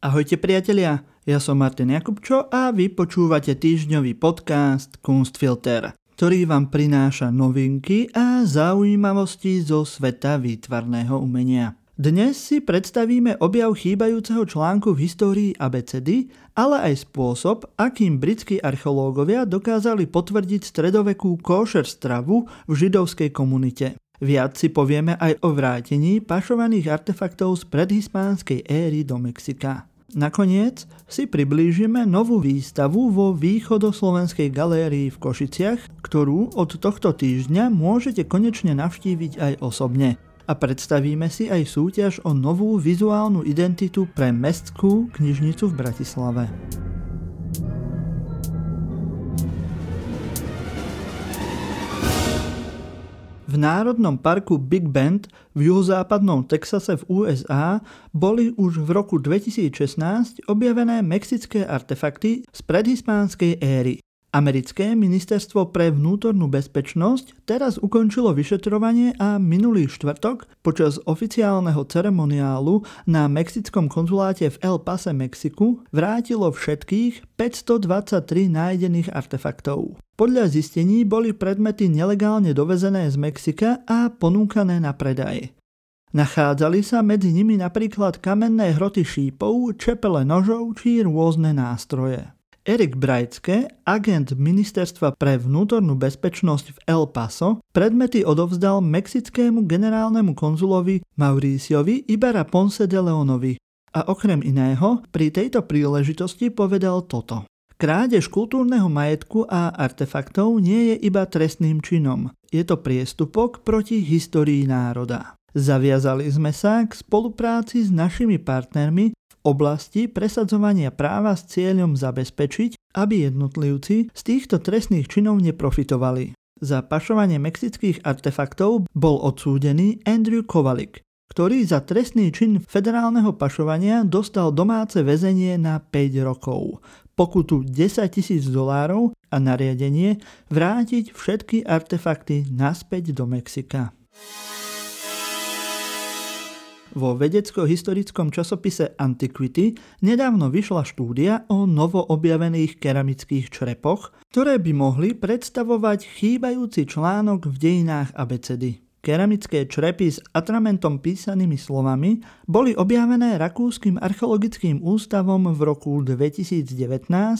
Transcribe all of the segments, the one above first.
Ahojte priatelia, ja som Martin Jakubčo a vy počúvate týždňový podcast Kunstfilter, ktorý vám prináša novinky a zaujímavosti zo sveta výtvarného umenia. Dnes si predstavíme objav chýbajúceho článku v histórii ABCD, ale aj spôsob, akým britskí archeológovia dokázali potvrdiť stredovekú košer stravu v židovskej komunite. Viac si povieme aj o vrátení pašovaných artefaktov z predhispánskej éry do Mexika. Nakoniec si priblížime novú výstavu vo východoslovenskej galérii v Košiciach, ktorú od tohto týždňa môžete konečne navštíviť aj osobne. A predstavíme si aj súťaž o novú vizuálnu identitu pre Mestskú knižnicu v Bratislave. V Národnom parku Big Bend v juhozápadnom Texase v USA boli už v roku 2016 objavené mexické artefakty z predhispánskej éry. Americké ministerstvo pre vnútornú bezpečnosť teraz ukončilo vyšetrovanie a minulý štvrtok počas oficiálneho ceremoniálu na mexickom konzuláte v El Pase, Mexiku vrátilo všetkých 523 nájdených artefaktov. Podľa zistení boli predmety nelegálne dovezené z Mexika a ponúkané na predaj. Nachádzali sa medzi nimi napríklad kamenné hroty šípov, čepele nožov či rôzne nástroje. Erik Brajcke, agent Ministerstva pre vnútornú bezpečnosť v El Paso, predmety odovzdal mexickému generálnemu konzulovi Mauriciovi Ibera Ponce de Leonovi a okrem iného pri tejto príležitosti povedal toto. Krádež kultúrneho majetku a artefaktov nie je iba trestným činom. Je to priestupok proti histórii národa. Zaviazali sme sa k spolupráci s našimi partnermi oblasti presadzovania práva s cieľom zabezpečiť, aby jednotlivci z týchto trestných činov neprofitovali. Za pašovanie mexických artefaktov bol odsúdený Andrew Kovalik, ktorý za trestný čin federálneho pašovania dostal domáce väzenie na 5 rokov, pokutu 10 tisíc dolárov a nariadenie vrátiť všetky artefakty naspäť do Mexika. Vo vedecko-historickom časopise Antiquity nedávno vyšla štúdia o novo objavených keramických črepoch, ktoré by mohli predstavovať chýbajúci článok v dejinách abecedy. Keramické črepy s atramentom písanými slovami boli objavené Rakúskym archeologickým ústavom v roku 2019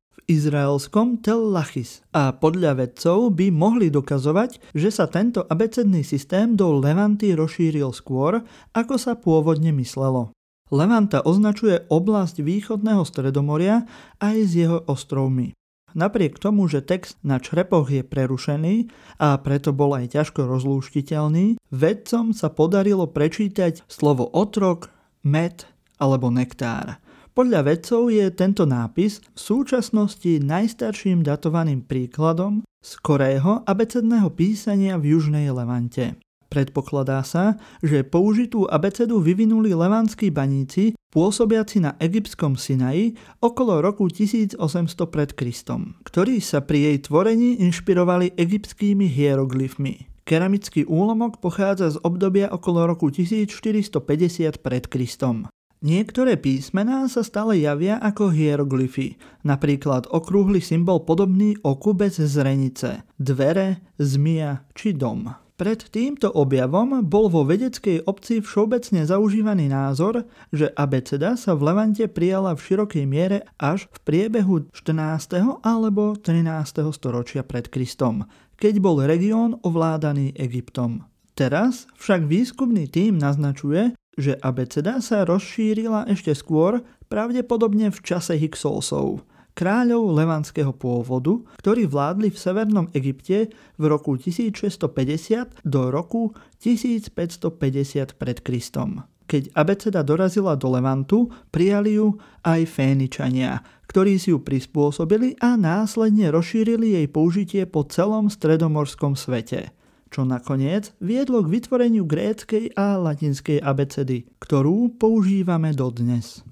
v izraelskom Tel Lachis a podľa vedcov by mohli dokazovať, že sa tento abecedný systém do Levanty rozšíril skôr, ako sa pôvodne myslelo. Levanta označuje oblasť východného stredomoria aj s jeho ostrovmi. Napriek tomu, že text na črepoch je prerušený a preto bol aj ťažko rozlúštiteľný, vedcom sa podarilo prečítať slovo otrok, med alebo nektár. Podľa vedcov je tento nápis v súčasnosti najstarším datovaným príkladom skorého abecedného písania v južnej Levante. Predpokladá sa, že použitú abecedu vyvinuli levantskí baníci pôsobiaci na egyptskom Sinaji okolo roku 1800 pred Kristom, ktorí sa pri jej tvorení inšpirovali egyptskými hieroglyfmi. Keramický úlomok pochádza z obdobia okolo roku 1450 pred Kristom. Niektoré písmená sa stále javia ako hieroglyfy, napríklad okrúhly symbol podobný oku bez zrenice, dvere, zmia či dom. Pred týmto objavom bol vo vedeckej obci všeobecne zaužívaný názor, že abeceda sa v Levante prijala v širokej miere až v priebehu 14. alebo 13. storočia pred Kristom, keď bol región ovládaný Egyptom. Teraz však výskumný tím naznačuje, že abeceda sa rozšírila ešte skôr, pravdepodobne v čase Hyksolsov – kráľov levandského pôvodu, ktorí vládli v severnom Egypte v roku 1650 do roku 1550 pred Kristom. Keď abeceda dorazila do Levantu, prijali ju aj Féničania, ktorí si ju prispôsobili a následne rozšírili jej použitie po celom stredomorskom svete čo nakoniec viedlo k vytvoreniu gréckej a latinskej abecedy, ktorú používame dodnes.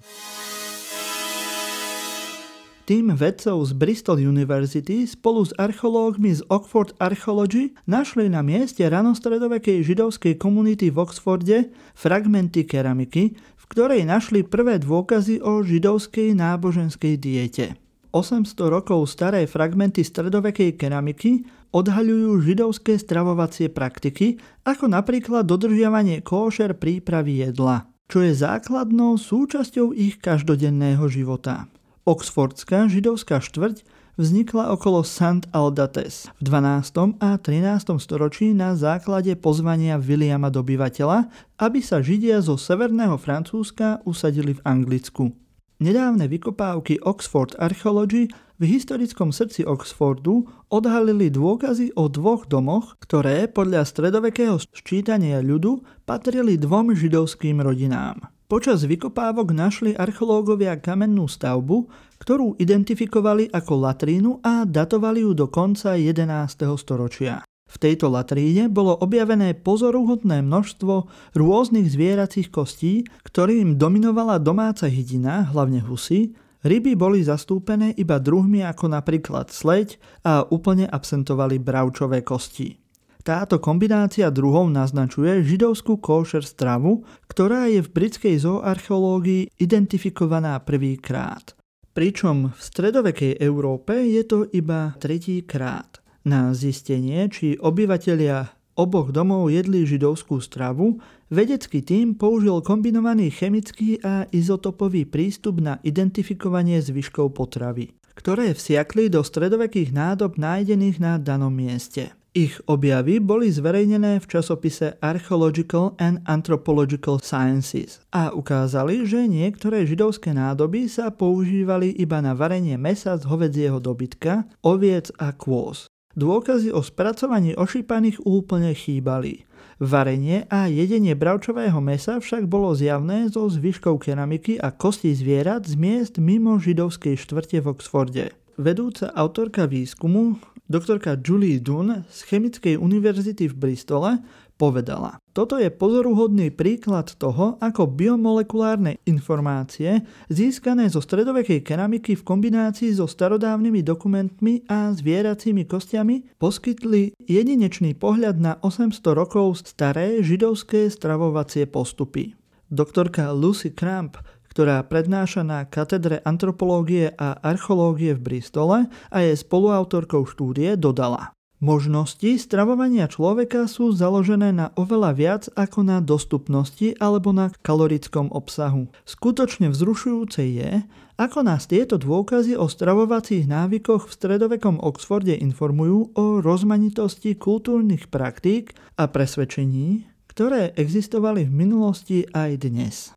Tým vedcov z Bristol University spolu s archeológmi z Oxford Archaeology našli na mieste ranostredovekej židovskej komunity v Oxforde fragmenty keramiky, v ktorej našli prvé dôkazy o židovskej náboženskej diete. 800 rokov staré fragmenty stredovekej keramiky odhaľujú židovské stravovacie praktiky, ako napríklad dodržiavanie kóšer prípravy jedla, čo je základnou súčasťou ich každodenného života. Oxfordská židovská štvrť vznikla okolo St. Aldates v 12. a 13. storočí na základe pozvania Williama dobyvateľa, aby sa Židia zo severného Francúzska usadili v Anglicku. Nedávne vykopávky Oxford Archaeology v historickom srdci Oxfordu odhalili dôkazy o dvoch domoch, ktoré podľa stredovekého sčítania ľudu patrili dvom židovským rodinám. Počas vykopávok našli archeológovia kamennú stavbu, ktorú identifikovali ako latrínu a datovali ju do konca 11. storočia. V tejto latríne bolo objavené pozoruhodné množstvo rôznych zvieracích kostí, ktorým dominovala domáca hydina, hlavne husy, ryby boli zastúpené iba druhmi ako napríklad sleď a úplne absentovali bravčové kosti. Táto kombinácia druhov naznačuje židovskú kóšer stravu, ktorá je v britskej zooarcheológii identifikovaná prvýkrát. Pričom v stredovekej Európe je to iba tretíkrát. Na zistenie, či obyvatelia oboch domov jedli židovskú stravu, vedecký tím použil kombinovaný chemický a izotopový prístup na identifikovanie zvyškov potravy, ktoré vsiakli do stredovekých nádob nájdených na danom mieste. Ich objavy boli zverejnené v časopise Archaeological and Anthropological Sciences a ukázali, že niektoré židovské nádoby sa používali iba na varenie mesa z hovedzieho dobytka, oviec a kôz. Dôkazy o spracovaní ošípaných úplne chýbali. Varenie a jedenie bravčového mesa však bolo zjavné zo zvyškov keramiky a kostí zvierat z miest mimo židovskej štvrte v Oxforde. Vedúca autorka výskumu, doktorka Julie Dunn z Chemickej univerzity v Bristole, povedala. Toto je pozoruhodný príklad toho, ako biomolekulárne informácie získané zo stredovekej keramiky v kombinácii so starodávnymi dokumentmi a zvieracími kostiami poskytli jedinečný pohľad na 800 rokov staré židovské stravovacie postupy. Doktorka Lucy Cramp ktorá prednáša na katedre antropológie a archeológie v Bristole a je spoluautorkou štúdie, dodala. Možnosti stravovania človeka sú založené na oveľa viac ako na dostupnosti alebo na kalorickom obsahu. Skutočne vzrušujúce je, ako nás tieto dôkazy o stravovacích návykoch v stredovekom Oxforde informujú o rozmanitosti kultúrnych praktík a presvedčení, ktoré existovali v minulosti aj dnes.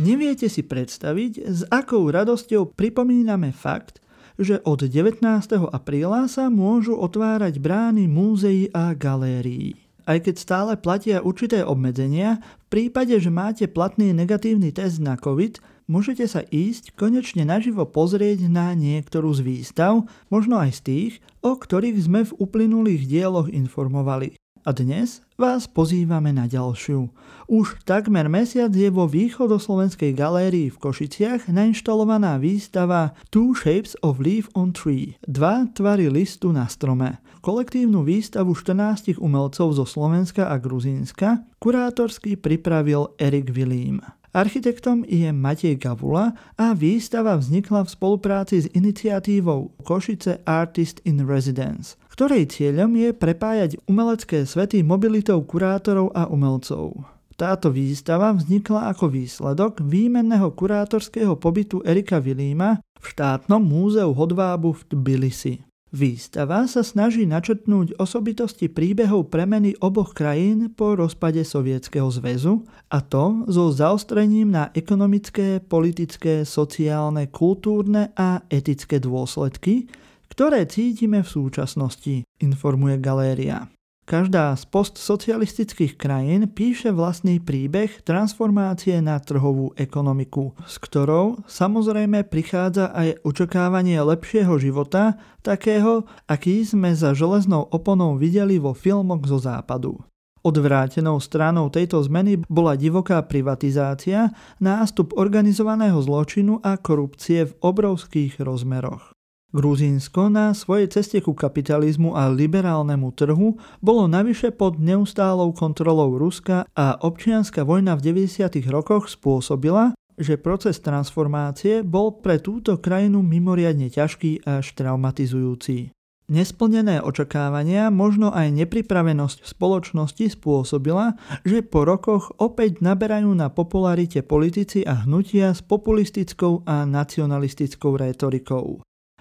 Neviete si predstaviť, s akou radosťou pripomíname fakt, že od 19. apríla sa môžu otvárať brány múzeí a galérií. Aj keď stále platia určité obmedzenia, v prípade, že máte platný negatívny test na COVID, môžete sa ísť konečne naživo pozrieť na niektorú z výstav, možno aj z tých, o ktorých sme v uplynulých dieloch informovali. A dnes vás pozývame na ďalšiu. Už takmer mesiac je vo východoslovenskej galérii v Košiciach nainštalovaná výstava Two Shapes of Leaf on Tree, dva tvary listu na strome. Kolektívnu výstavu 14 umelcov zo Slovenska a Gruzínska kurátorsky pripravil Erik Vilím. Architektom je Matej Gavula a výstava vznikla v spolupráci s iniciatívou Košice Artist in Residence ktorej cieľom je prepájať umelecké svety mobilitou kurátorov a umelcov. Táto výstava vznikla ako výsledok výmenného kurátorského pobytu Erika Vilíma v štátnom múzeu Hodvábu v Tbilisi. Výstava sa snaží načrtnúť osobitosti príbehov premeny oboch krajín po rozpade Sovietskeho zväzu a to so zaostrením na ekonomické, politické, sociálne, kultúrne a etické dôsledky, ktoré cítime v súčasnosti, informuje galéria. Každá z postsocialistických krajín píše vlastný príbeh transformácie na trhovú ekonomiku, s ktorou samozrejme prichádza aj očakávanie lepšieho života, takého, aký sme za železnou oponou videli vo filmoch zo západu. Odvrátenou stranou tejto zmeny bola divoká privatizácia, nástup organizovaného zločinu a korupcie v obrovských rozmeroch. Gruzínsko na svojej ceste ku kapitalizmu a liberálnemu trhu bolo navyše pod neustálou kontrolou Ruska a občianská vojna v 90. rokoch spôsobila, že proces transformácie bol pre túto krajinu mimoriadne ťažký až traumatizujúci. Nesplnené očakávania, možno aj nepripravenosť spoločnosti spôsobila, že po rokoch opäť naberajú na popularite politici a hnutia s populistickou a nacionalistickou rétorikou.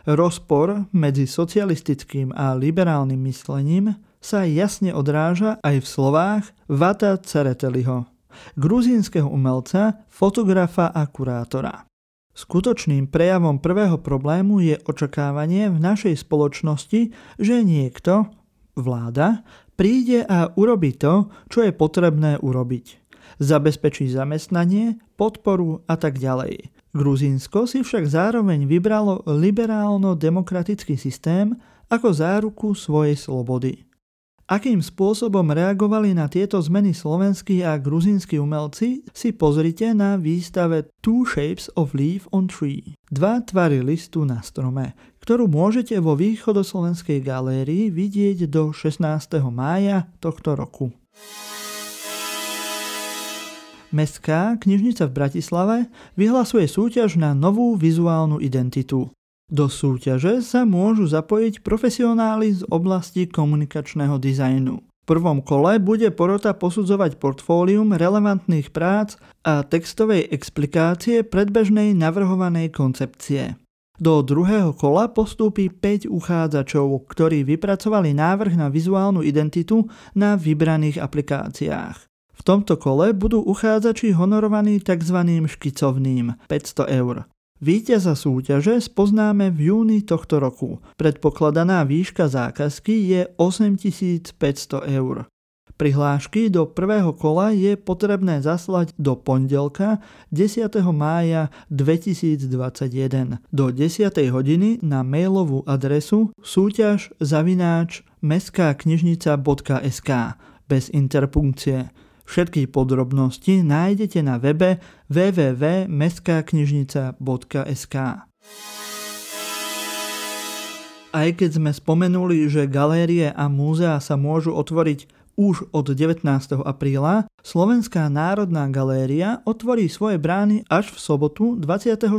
Rozpor medzi socialistickým a liberálnym myslením sa jasne odráža aj v slovách Vata Cereteliho, gruzínskeho umelca, fotografa a kurátora. Skutočným prejavom prvého problému je očakávanie v našej spoločnosti, že niekto, vláda, príde a urobí to, čo je potrebné urobiť. Zabezpečí zamestnanie, podporu a tak ďalej. Gruzínsko si však zároveň vybralo liberálno-demokratický systém ako záruku svojej slobody. Akým spôsobom reagovali na tieto zmeny slovenskí a gruzínsky umelci, si pozrite na výstave Two Shapes of Leaf on Tree, dva tvary listu na strome, ktorú môžete vo východoslovenskej galérii vidieť do 16. mája tohto roku. Mestská knižnica v Bratislave vyhlasuje súťaž na novú vizuálnu identitu. Do súťaže sa môžu zapojiť profesionáli z oblasti komunikačného dizajnu. V prvom kole bude porota posudzovať portfólium relevantných prác a textovej explikácie predbežnej navrhovanej koncepcie. Do druhého kola postúpi 5 uchádzačov, ktorí vypracovali návrh na vizuálnu identitu na vybraných aplikáciách. V tomto kole budú uchádzači honorovaní tzv. škicovným 500 eur. Výťaza súťaže spoznáme v júni tohto roku. Predpokladaná výška zákazky je 8500 eur. Prihlášky do prvého kola je potrebné zaslať do pondelka 10. mája 2021 do 10. hodiny na mailovú adresu súťaž zavináč mestkaknižnica.sk bez interpunkcie. Všetky podrobnosti nájdete na webe www.mestkaknižnica.sk Aj keď sme spomenuli, že galérie a múzea sa môžu otvoriť už od 19. apríla, Slovenská národná galéria otvorí svoje brány až v sobotu 24.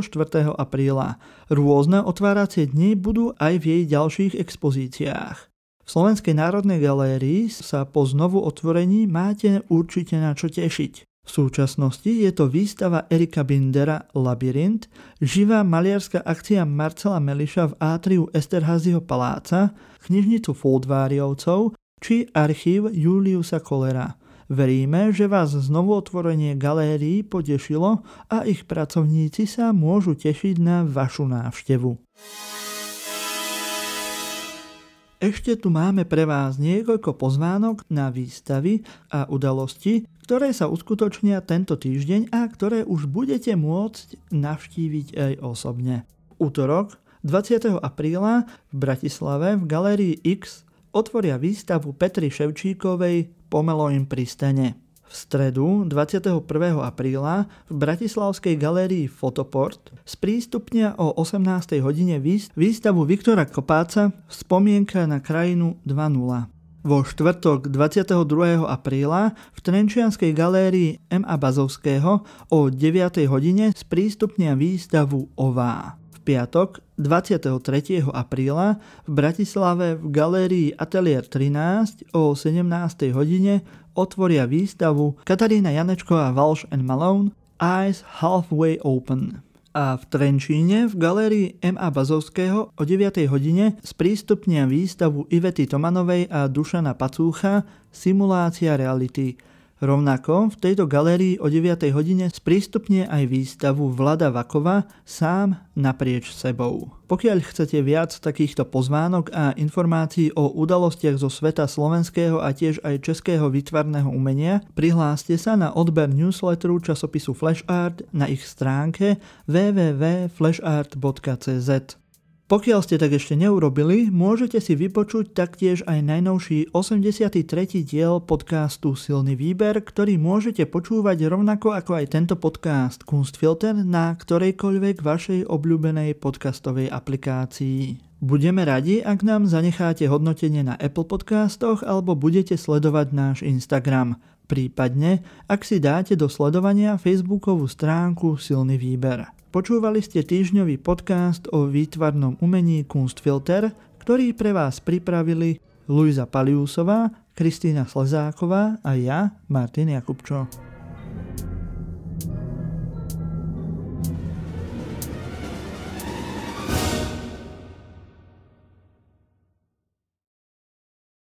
apríla. Rôzne otváracie dni budú aj v jej ďalších expozíciách. V Slovenskej národnej galérii sa po znovu otvorení máte určite na čo tešiť. V súčasnosti je to výstava Erika Bindera Labyrint, živá maliarská akcia Marcela Meliša v átriu Esterházyho paláca, knižnicu Foldváriovcov či archív Juliusa Kolera. Veríme, že vás znovu otvorenie galérií potešilo a ich pracovníci sa môžu tešiť na vašu návštevu. Ešte tu máme pre vás niekoľko pozvánok na výstavy a udalosti, ktoré sa uskutočnia tento týždeň a ktoré už budete môcť navštíviť aj osobne. Útorok 20. apríla v Bratislave v Galérii X otvoria výstavu Petry Ševčíkovej Pomelo im pristane. V stredu 21. apríla v Bratislavskej galérii Fotoport sprístupnia o 18. hodine výstavu Viktora Kopáca Spomienka na krajinu 2.0. Vo štvrtok 22. apríla v Trenčianskej galérii M.A. Bazovského o 9. hodine sprístupnia výstavu Ová. Piatok 23. apríla v Bratislave v galérii Atelier 13 o 17. hodine otvoria výstavu Katarína Janečková Walsh and Malone Eyes Halfway Open. A v Trenčíne v galérii M.A. Bazovského o 9. hodine sprístupnia výstavu Ivety Tomanovej a Dušana Pacúcha Simulácia reality – Rovnako v tejto galérii o 9. hodine sprístupne aj výstavu Vlada Vakova sám naprieč sebou. Pokiaľ chcete viac takýchto pozvánok a informácií o udalostiach zo sveta slovenského a tiež aj českého výtvarného umenia, prihláste sa na odber newsletteru časopisu Flash Art na ich stránke www.flashart.cz. Pokiaľ ste tak ešte neurobili, môžete si vypočuť taktiež aj najnovší 83. diel podcastu Silný výber, ktorý môžete počúvať rovnako ako aj tento podcast Kunstfilter na ktorejkoľvek vašej obľúbenej podcastovej aplikácii. Budeme radi, ak nám zanecháte hodnotenie na Apple podcastoch alebo budete sledovať náš Instagram. Prípadne, ak si dáte do sledovania facebookovú stránku Silný výber. Počúvali ste týždňový podcast o výtvarnom umení Kunstfilter, ktorý pre vás pripravili Luisa Paliusová, Kristýna Slezáková a ja, Martin Jakubčo.